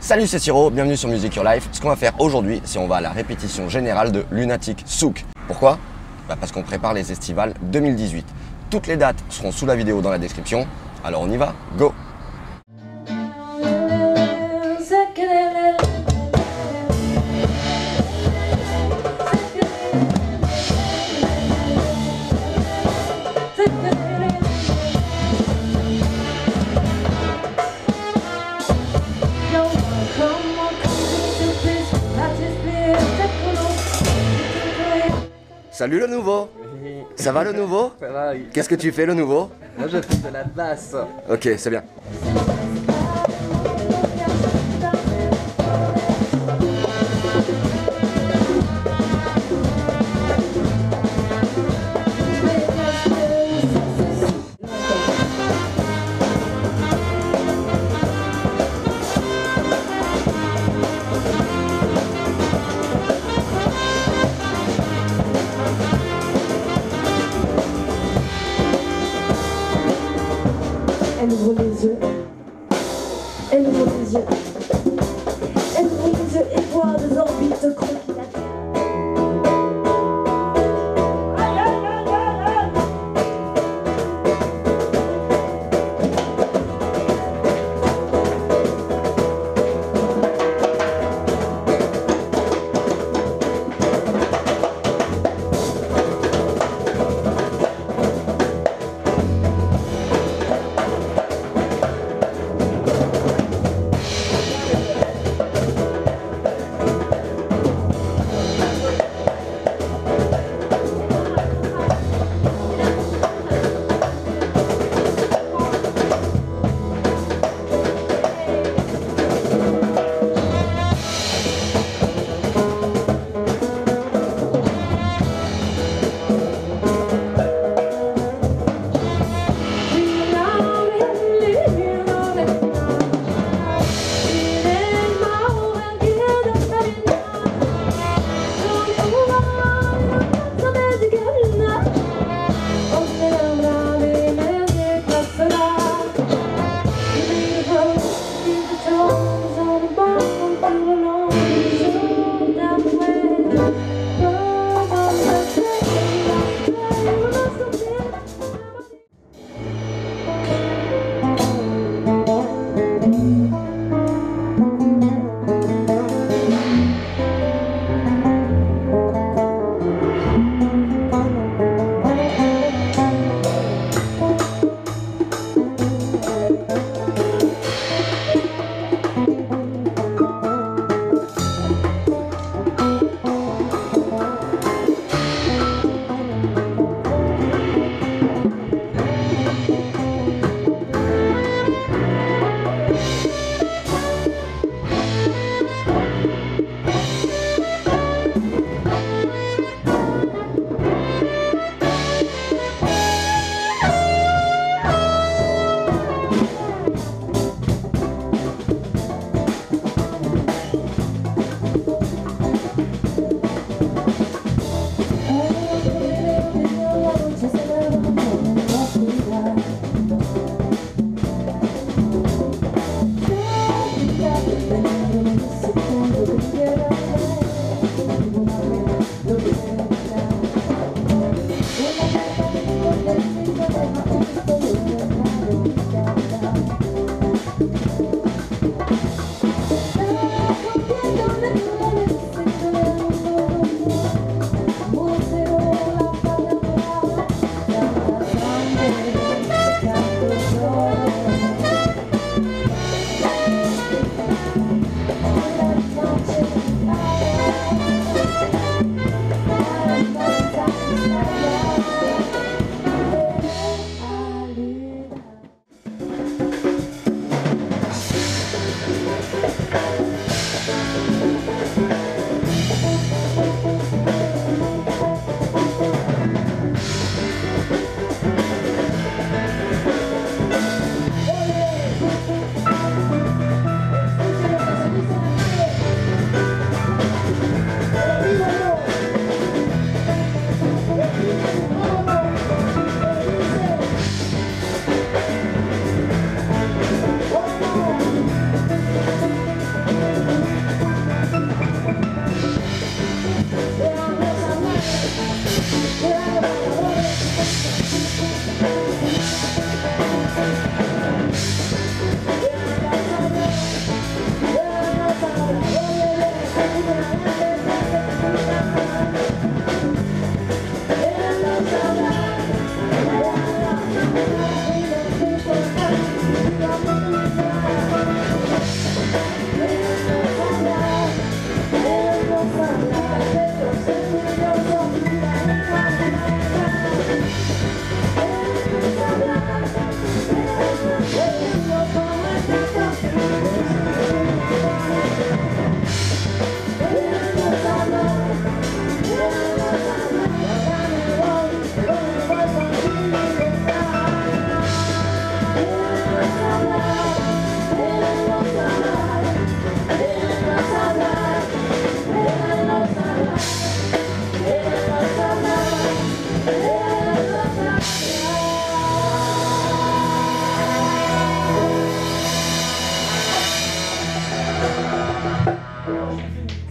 Salut, c'est Siro, bienvenue sur Music Your Life. Ce qu'on va faire aujourd'hui, c'est on va à la répétition générale de Lunatic Souk. Pourquoi? Bah Parce qu'on prépare les estivales 2018. Toutes les dates seront sous la vidéo dans la description. Alors on y va, go Salut le nouveau Ça va le nouveau Ça va, oui. Qu'est-ce que tu fais le nouveau Moi je fais de la basse. Ok, c'est bien. Les yeux. Elle ouvre les yeux et des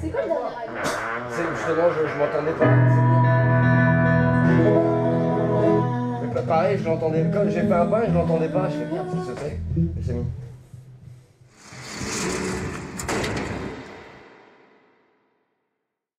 C'est quoi le dernier C'est justement, je, je m'entendais pas. Pareil, je l'entendais. Quand j'ai fait un bain, je l'entendais pas. Je fais merde, qu'est-ce que c'est Et c'est.